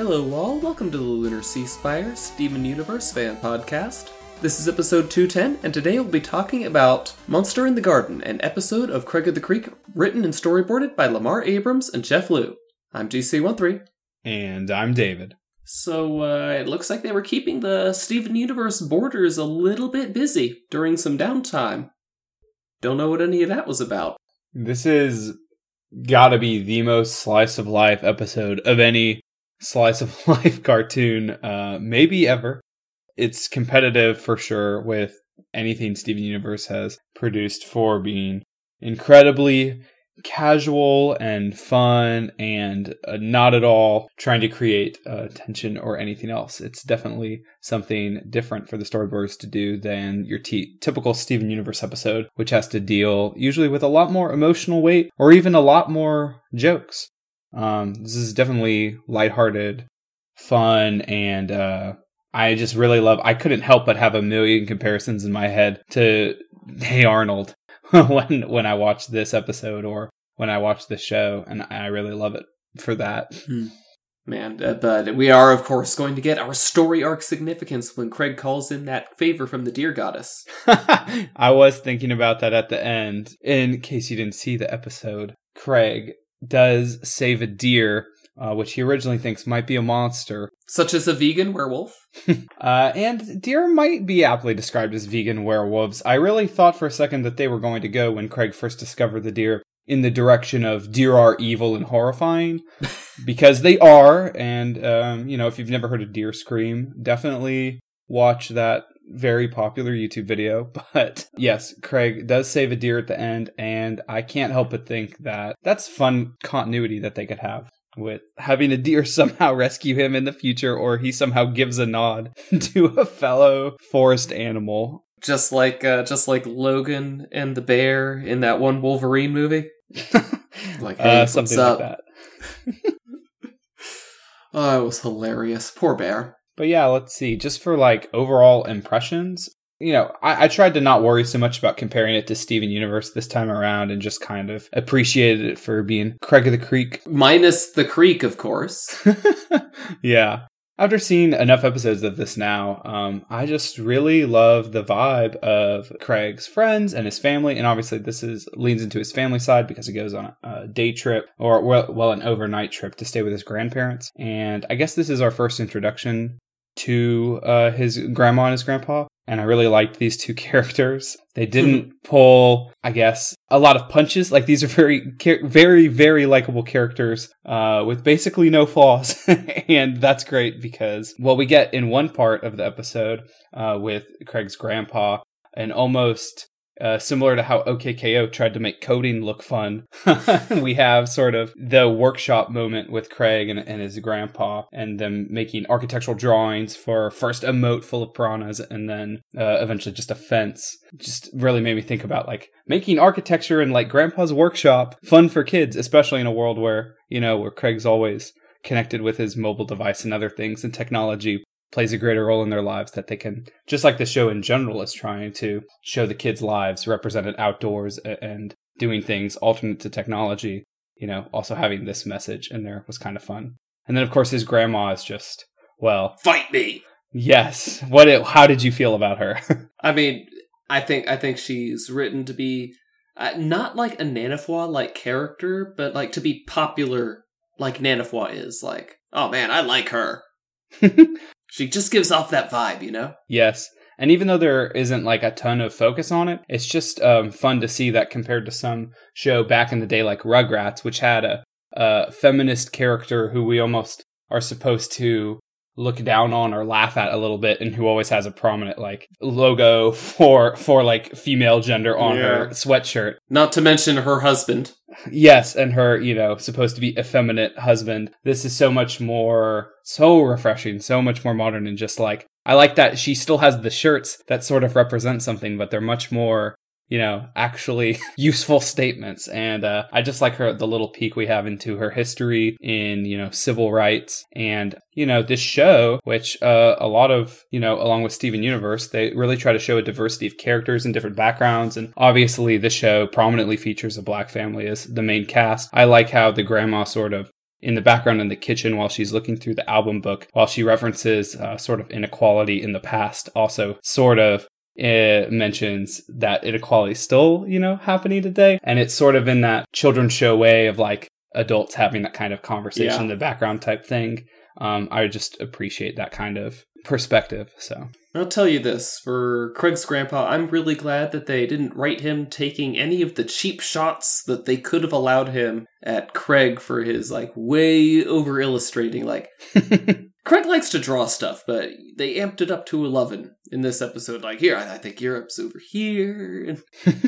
Hello, all. Welcome to the Lunar Sea Spire Steven Universe fan podcast. This is episode 210, and today we'll be talking about Monster in the Garden, an episode of Craig of the Creek written and storyboarded by Lamar Abrams and Jeff Liu. I'm GC13. And I'm David. So, uh, it looks like they were keeping the Steven Universe boarders a little bit busy during some downtime. Don't know what any of that was about. This is gotta be the most slice of life episode of any slice of life cartoon, uh, maybe ever. It's competitive for sure with anything Steven Universe has produced for being incredibly casual and fun and uh, not at all trying to create uh, tension or anything else. It's definitely something different for the storyboards to do than your t- typical Steven Universe episode, which has to deal usually with a lot more emotional weight or even a lot more jokes. Um, this is definitely lighthearted, fun, and uh, I just really love. I couldn't help but have a million comparisons in my head to Hey Arnold when when I watch this episode or when I watch this show, and I really love it for that. Hmm. Man, uh, but we are, of course, going to get our story arc significance when Craig calls in that favor from the deer goddess. I was thinking about that at the end. In case you didn't see the episode, Craig does save a deer, uh, which he originally thinks might be a monster. Such as a vegan werewolf. uh, and deer might be aptly described as vegan werewolves. I really thought for a second that they were going to go when Craig first discovered the deer in the direction of deer are evil and horrifying because they are. And, um, you know, if you've never heard a deer scream, definitely watch that very popular YouTube video. But yes, Craig does save a deer at the end. And I can't help but think that that's fun continuity that they could have with having a deer somehow rescue him in the future or he somehow gives a nod to a fellow forest animal just like uh, just like Logan and the bear in that one Wolverine movie. like hey, uh, something like that. oh, it was hilarious. Poor bear. But yeah, let's see. Just for like overall impressions, you know, I, I, tried to not worry so much about comparing it to Steven Universe this time around and just kind of appreciated it for being Craig of the Creek. Minus the creek, of course. yeah after seeing enough episodes of this now, um, I just really love the vibe of Craig's friends and his family, and obviously this is leans into his family side because he goes on a, day trip or well, well, an overnight trip to stay with his grandparents. And I guess this is our first introduction to uh, his grandma and his grandpa and I really liked these two characters. They didn't pull, I guess, a lot of punches. Like these are very, very, very likable characters uh, with basically no flaws, and that's great because well, we get in one part of the episode uh, with Craig's grandpa an almost uh, similar to how OKKO tried to make coding look fun. we have sort of the workshop moment with Craig and, and, his grandpa, and them making architectural drawings for first a moat full of piranhas, and then uh, eventually just a fence. Just really made me think about like making architecture in like grandpa's workshop fun for kids, especially in a world where you know where Craig's always connected with his mobile device and other things and technology plays a greater role in their lives that they can just like the show in general is trying to show the kids lives represented outdoors and doing things alternate to technology you know also having this message in there was kind of fun. And then of course his grandma is just well fight me! Yes. What it, how did you feel about her? I mean i think i think she's written to be uh, not like a Nanefua like character but like to be popular like Nanefua is like oh man i like her She just gives off that vibe, you know? Yes. And even though there isn't like a ton of focus on it, it's just um, fun to see that compared to some show back in the day like Rugrats, which had a, a feminist character who we almost are supposed to look down on or laugh at a little bit and who always has a prominent like logo for for like female gender on yeah. her sweatshirt. Not to mention her husband. Yes and her you know supposed to be effeminate husband. This is so much more so refreshing so much more modern and just like I like that she still has the shirts that sort of represent something, but they're much more you know, actually useful statements. And uh, I just like her the little peek we have into her history in you know civil rights and you know this show, which uh, a lot of you know along with Steven Universe, they really try to show a diversity of characters and different backgrounds. And obviously, this show prominently features a black family as the main cast. I like how the grandma sort of in the background in the kitchen while she's looking through the album book, while she references uh, sort of inequality in the past, also sort of it mentions that inequality is still, you know, happening today. And it's sort of in that children's show way of like adults having that kind of conversation Yeah. in the background type thing. Um, I just appreciate that kind of perspective. So I'll tell you this for Craig's grandpa, I'm really glad that they didn't write him taking any of the cheap shots that they could have allowed him at Craig for his like way over illustrating. Like, Craig likes to draw stuff, but they amped it up to 11 in this episode. Like, here, I I think Europe's over here.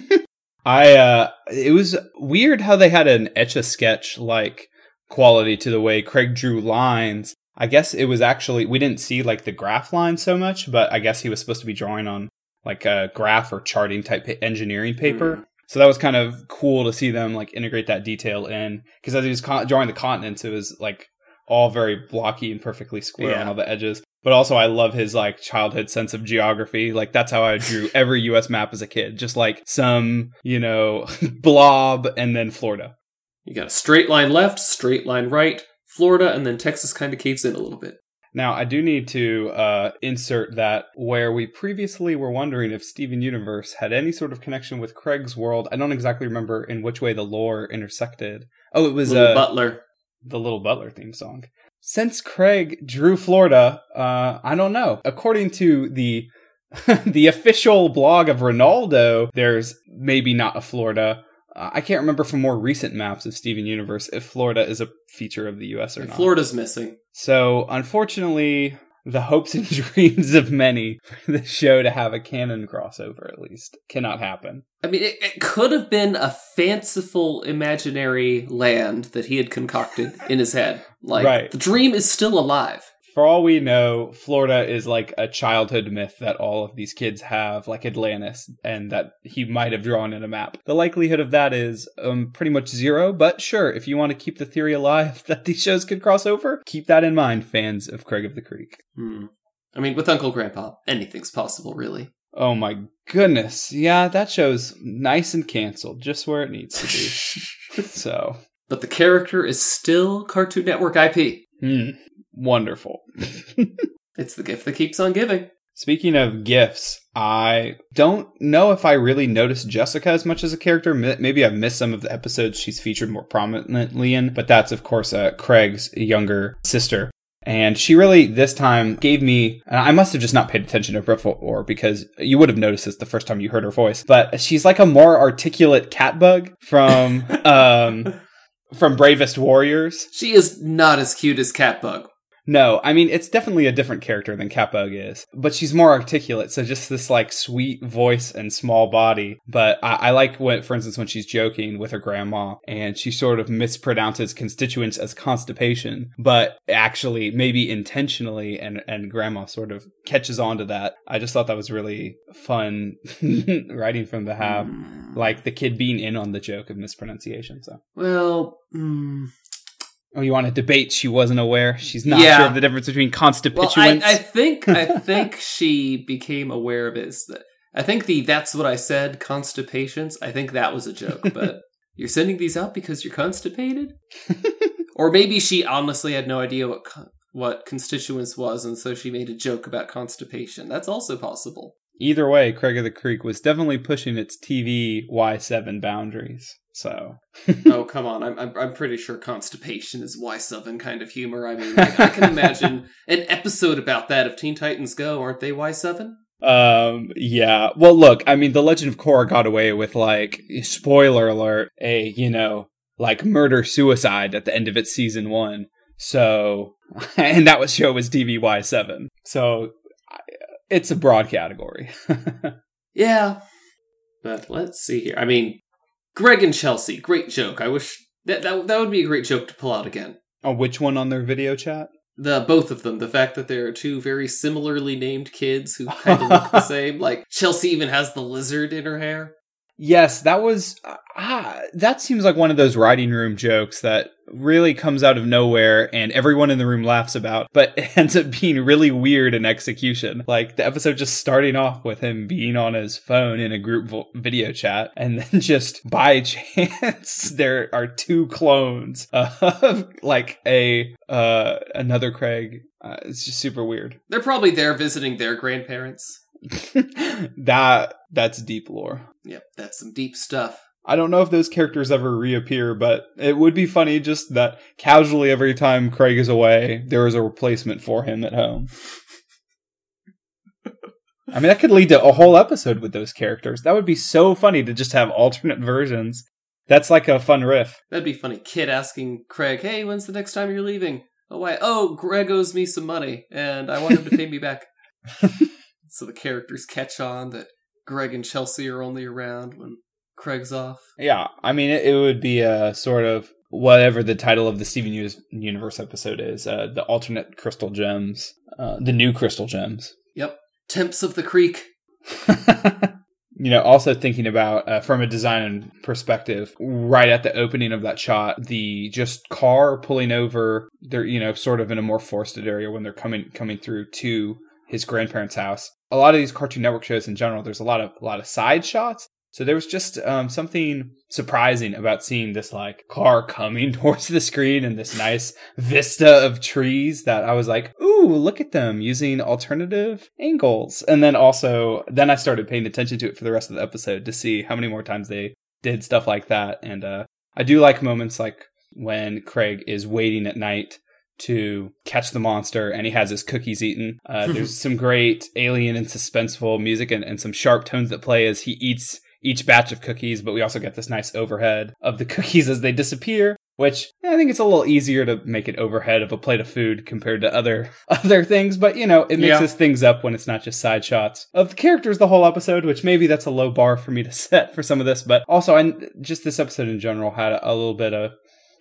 I uh it was weird how they had an etch a sketch like quality to the way Craig drew lines. I guess it was actually we didn't see like the graph line so much, but I guess he was supposed to be drawing on like a graph or charting type pa- engineering paper. Mm. So that was kind of cool to see them like integrate that detail in because as he was con- drawing the continents, it was like all very blocky and perfectly square on all the edges. But also, I love his like childhood sense of geography. Like that's how I drew every U.S. map as a kid, just like some you know blob and then Florida. You got a straight line left, straight line right, Florida, and then Texas kind of caves in a little bit. Now, I do need to uh, insert that where we previously were wondering if Steven Universe had any sort of connection with Craig's world. I don't exactly remember in which way the lore intersected. Oh, it was uh, Butler. The Little Butler theme song. Since Craig drew Florida, uh, I don't know. According to the the official blog of Ronaldo, there's maybe not a Florida. Uh, I can't remember from more recent maps of Steven Universe if Florida is a feature of the U.S. or not. Florida's missing. So, unfortunately, the hopes and dreams of many for the show to have a canon crossover, at least, cannot happen. I mean, it, it could have been a fanciful imaginary land that he had concocted in his head. Like, Right. the dream is still alive. For all we know, Florida is like a childhood myth that all of these kids have, like Atlantis, and that he might have drawn in a map. The likelihood of that is um, pretty much zero, but sure, if you want to keep the theory alive that these shows could cross over, keep that in mind, fans of Craig of the Creek. Hmm. I mean, with Uncle Grandpa, anything's possible, really. Oh my goodness. Yeah, that show's nice and canceled, just where it needs to be. so, But the character is still Cartoon Network IP. hmm, wonderful. It's the gift that keeps on giving. Speaking of gifts, I don't know if I really noticed Jessica as much as a character. Maybe I've missed some of the episodes she's featured more prominently in, but that's, of course, uh, Craig's younger sister. And she really, this time, gave me, and I must have just not paid attention to her before because you would have noticed this the first time you heard her voice, but she's like a more articulate Catbug from, um, from Bravest Warriors. She is not as cute as Catbug. No, I mean it's definitely a different character than Catbug is, but she's more articulate. So just this like sweet voice and small body. But I, I like when, for instance, when she's joking with her grandma and she sort of mispronounces constituents as constipation, but actually maybe intentionally, and and grandma sort of catches on to that. I just thought that was really fun writing from the have. Hmm. Like the kid being in on the joke of mispronunciation. So, Well, hmm. Oh, you want to debate? She wasn't aware. She's not Yeah. sure of the difference between well, constituents. I, I think I think she became aware of. That I think the "that's what I said" constipations. I think that was a joke, but you're sending these out because you're constipated, or maybe she honestly had no idea what what constituents was, and so she made a joke about constipation. That's also possible. Either way, Craig of the Creek was definitely pushing its TV Y7 boundaries. So, oh come on, I'm, I'm I'm pretty sure constipation is Y seven kind of humor. I mean, I, I can imagine an episode about that of Teen Titans Go. Aren't they Y seven? um, yeah. Well, look, I mean, The Legend of Korra got away with, like, spoiler alert, a, you know, like murder suicide at the end of its season one. So, and that was show was TV Y7. So, it's a broad category. Yeah. But let's see here. I mean, Greg and Chelsea, great joke. I wish that that, that would be a great joke to pull out again. oh, which one on their video chat? The both of them, the fact that there are two very similarly named kids who kind of look the same. Like Chelsea even has the lizard in her hair. Yes, that was ah, that seems like one of those writing room jokes that really comes out of nowhere and everyone in the room laughs about, but it ends up being really weird in execution. Like the episode just starting off with him being on his phone in a group vo- video chat, and then just by chance there are two clones of like a uh another Craig. Uh, it's just super weird. They're probably there visiting their grandparents. that that's deep lore. Yep, that's some deep stuff. I don't know if those characters ever reappear, but it would be funny just that casually every time Craig is away, there is a replacement for him at home. I mean, that could lead to a whole episode with those characters. That would be so funny to just have alternate versions. That's like a fun riff. That'd be funny. Kid asking Craig, "Hey, when's the next time you're leaving?" Oh, why? Oh, Greg owes me some money, and I want him to pay me back. so the characters catch on that Greg and Chelsea are only around when Craig's off. Yeah, I mean, it, it would be a sort of whatever the title of the Steven Universe episode is, uh, the alternate crystal gems, uh, the new crystal gems. Yep, Temps of the Creek. you know, also thinking about uh, from a design perspective, right at the opening of that shot, the just car pulling over, they're you know sort of in a more forested area when they're coming coming through to his grandparents' house. A lot of these Cartoon Network shows in general, there's a lot of a lot of side shots. So there was just um, something surprising about seeing this like car coming towards the screen and this nice vista of trees that I was like, ooh, look at them using alternative angles. And then also, then I started paying attention to it for the rest of the episode to see how many more times they did stuff like that. And uh, I do like moments like when Craig is waiting at night to catch the monster and he has his cookies eaten. Uh, there's some great alien and suspenseful music and, and some sharp tones that play as he eats each batch of cookies, but we also get this nice overhead of the cookies as they disappear, which I think it's a little easier to make it overhead of a plate of food compared to other other things, but you know, it mixes yeah. things up when it's not just side shots of the characters the whole episode, which maybe that's a low bar for me to set for some of this, but also I just this episode in general had a, a little bit of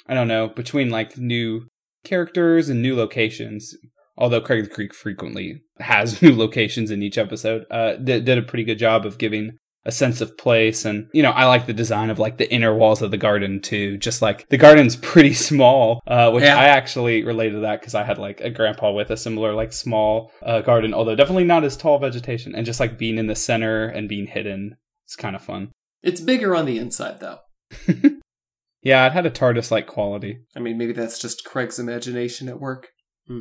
I don't know, between like new characters and new locations although Craig the Creek frequently has new locations in each episode, uh, did, did, a pretty good job of giving a sense of place. And you know i like the design of like the inner walls of the garden too. Just like the garden's pretty small uh, which yeah. i actually related to that because i had like a grandpa with a similar like small uh, garden although definitely not as tall vegetation. And just like being in the center and being hidden it's kind of fun. It's bigger on the inside though yeah it had a tardis like quality i mean maybe that's just craig's imagination at work hmm.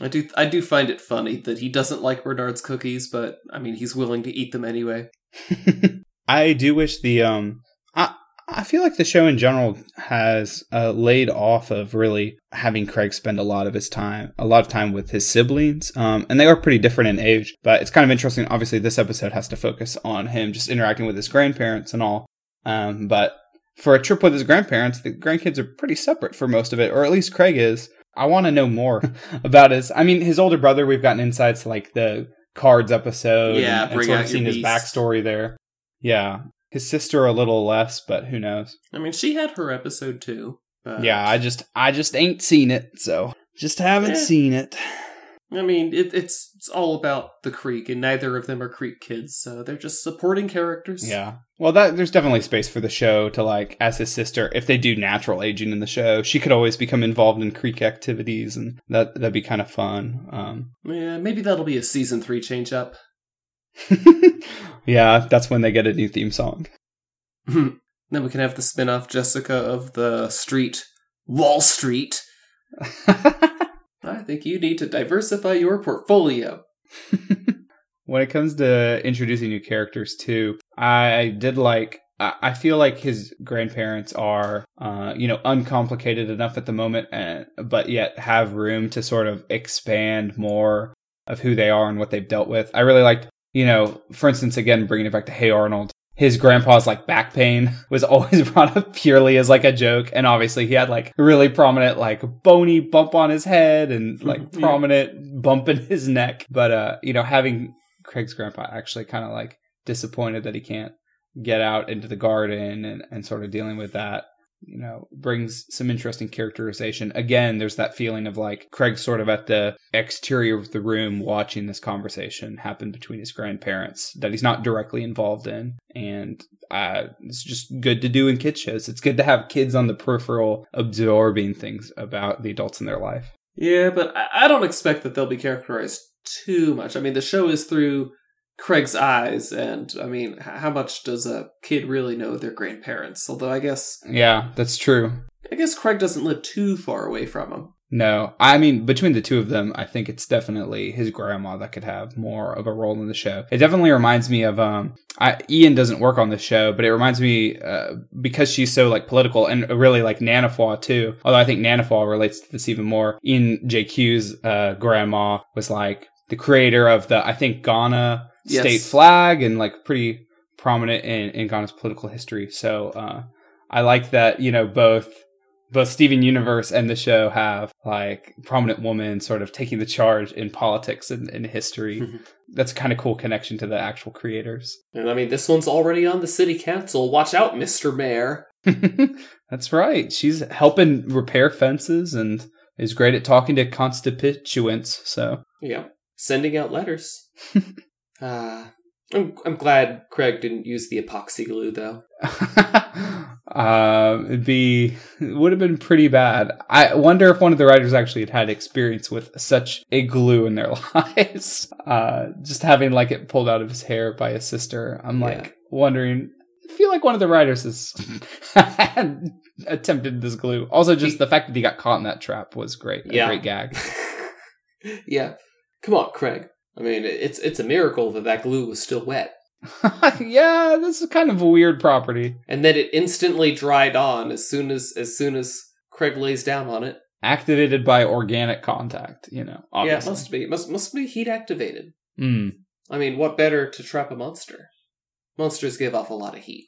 I do I do find it funny that he doesn't like Bernard's cookies, but I mean he's willing to eat them anyway. I do wish the um I I feel like the show in general has uh, laid off of really having Craig spend a lot of his time, a lot of time with his siblings, um, and they are pretty different in age. But it's kind of interesting. Obviously, this episode has to focus on him just interacting with his grandparents and all. Um, but for a trip with his grandparents, the grandkids are pretty separate for most of it, or at least Craig is. I want to know more about his. I mean, his older brother. We've gotten insights like the cards episode. Yeah, and, and sort of seen his backstory there. Yeah, his sister a little less, but who knows? I mean, she had her episode too. But... Yeah, I just I just ain't seen it, so just haven't eh. seen it. I mean, it, it's it's all about the Creek, and neither of them are Creek kids, so they're just supporting characters. Yeah. Well, that there's definitely space for the show to like, as his sister, if they do natural aging in the show, she could always become involved in Creek activities, and that that'd be kind of fun. Um, yeah, maybe that'll be a season three change up. yeah, that's when they get a new theme song. then we can have the spin off Jessica of the street, Wall Street. I think you need to diversify your portfolio. when it comes to introducing new characters, too, I did like. I feel like his grandparents are, uh, you know, uncomplicated enough at the moment, and but yet have room to sort of expand more of who they are and what they've dealt with. I really liked, you know, for instance, again bringing it back to Hey Arnold, his grandpa's like back pain was always brought up purely as like a joke. And obviously he had like really prominent, like bony bump on his head and like prominent bump in his neck. But, uh, you know, having Craig's grandpa actually kind of like disappointed that he can't get out into the garden and, and sort of dealing with that. You know, brings some interesting characterization. Again, there's that feeling of like Craig sort of at the exterior of the room watching this conversation happen between his grandparents that he's not directly involved in. And uh, it's just good to do in kid shows. It's good to have kids on the peripheral absorbing things about the adults in their life. Yeah, but I, I don't expect that they'll be characterized too much. I mean, the show is through Craig's eyes, and I mean, how much does a kid really know their grandparents? Although I guess, yeah, that's true. I guess Craig doesn't live too far away from them. No, I mean between the two of them, I think it's definitely his grandma that could have more of a role in the show. It definitely reminds me of um, I, Ian doesn't work on the show, but it reminds me uh, because she's so like political and really like Nanefua too. Although I think Nanefua relates to this even more. Ian JQ's uh, grandma was like the creator of the I think Ghana yes. state flag and like pretty prominent in in Ghana's political history. So uh, I like that you know both both Steven Universe and the show have like prominent women sort of taking the charge in politics and in history. Mm-hmm. That's kind of cool connection to the actual creators. And I mean, this one's already on the city council. Watch out, Mr. Mayor. That's right. She's helping repair fences and is great at talking to constituents. So, yeah, sending out letters. uh, I'm, I'm glad Craig didn't use the epoxy glue though. um, it'd be it would have been pretty bad. I wonder if one of the writers actually had had experience with such a glue in their lives. Uh, just having like it pulled out of his hair by his sister. I'm like yeah. wondering. I feel like one of the writers has attempted this glue. Also, just he, the fact that he got caught in that trap was great. A yeah. great gag. yeah. Come on, Craig. I mean, it's it's a miracle that that glue was still wet. yeah, this is kind of a weird property. And then it instantly dried on as soon as as soon as Craig lays down on it. Activated by organic contact, you know. Obviously. Yeah, it must be. must must be heat activated. Mm. I mean, what better to trap a monster? Monsters give off a lot of heat.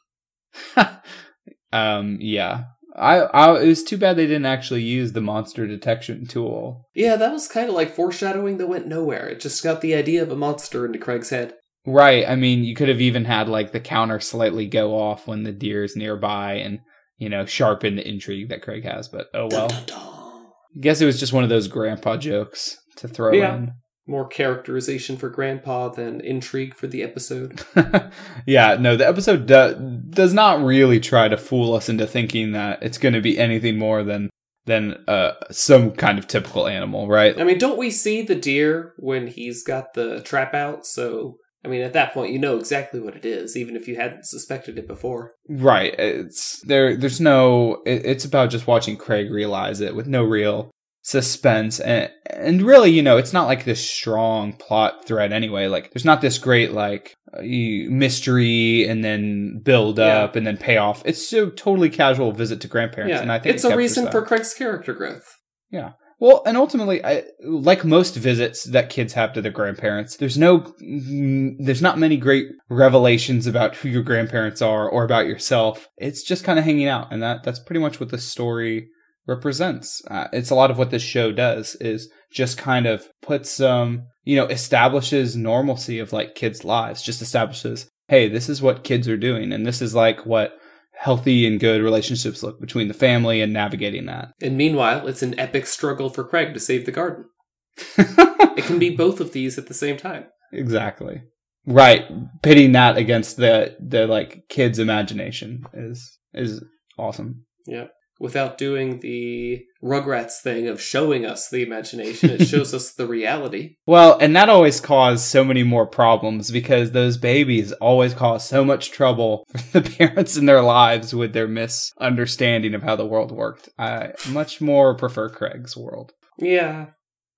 um, yeah. I, I it was too bad they didn't actually use the monster detection tool. Yeah, that was kind of like foreshadowing that went nowhere. It just got the idea of a monster into Craig's head. Right. I mean, you could have even had like the counter slightly go off when the deer is nearby and, you know, sharpen the intrigue that Craig has, but oh well. Dun, dun, dun. I guess it was just one of those grandpa jokes to throw yeah. in. More characterization for grandpa than intrigue for the episode. yeah, no, the episode do- does not really try to fool us into thinking that it's going to be anything more than than uh, some kind of typical animal, right? I mean, don't we see the deer when he's got the trap out? So I mean, at that point, you know exactly what it is, even if you hadn't suspected it before. Right. It's there. There's no. It, it's about just watching Craig realize it with no real suspense and and really you know it's not like this strong plot thread anyway like there's not this great like uh, mystery and then build up yeah. and then payoff it's a totally casual visit to grandparents yeah. and i think it's it a reason that. for craig's character growth yeah well, and ultimately, I, like most visits that kids have to their grandparents, there's no, there's not many great revelations about who your grandparents are or about yourself. It's just kind of hanging out, and that that's pretty much what the story represents. Uh, it's a lot of what this show does is just kind of puts some, you know, establishes normalcy of like kids' lives. Just establishes, hey, this is what kids are doing, and this is like what healthy and good relationships look between the family and navigating that. And meanwhile, it's an epic struggle for Craig to save the garden. it can be both of these at the same time. Exactly. Right. Pitting that against the the like kids' imagination is is awesome. Yeah without doing the Rugrats thing of showing us the imagination. It shows us the reality. Well, and that always caused so many more problems because those babies always cause so much trouble for the parents in their lives with their misunderstanding of how the world worked. I much more prefer Craig's world. Yeah,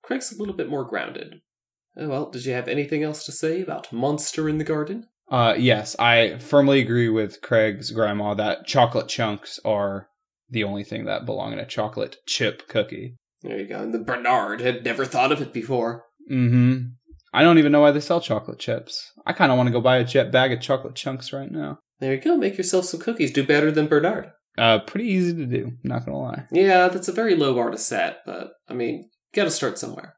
Craig's a little bit more grounded. Oh, well, did you have anything else to say about Monster in the Garden? Uh, yes, I firmly agree with Craig's grandma that chocolate chunks are the only thing that belong in a chocolate chip cookie. There you go. And the Bernard had never thought of it before. Mm-hmm. I don't even know why they sell chocolate chips. I kind of want to go buy a jet bag of chocolate chunks right now. There you go. Make yourself some cookies. Do better than Bernard. Uh, pretty easy to do. Not gonna lie. Yeah, that's a very low bar to set, but I mean, gotta start somewhere.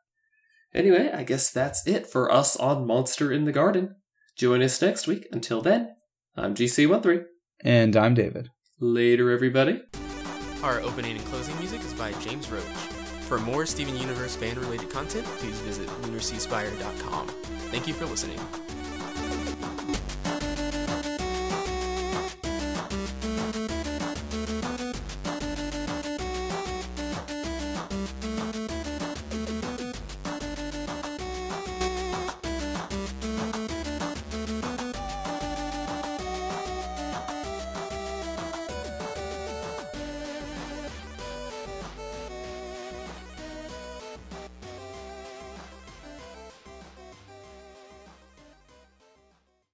Anyway, I guess that's it for us on Monster in the Garden. Join us next week. Until then, I'm GC13. And I'm David. Later, everybody. Our opening and closing music is by James Roach. For more Steven Universe fan related content, please visit lunarseaspire.com. Thank you for listening.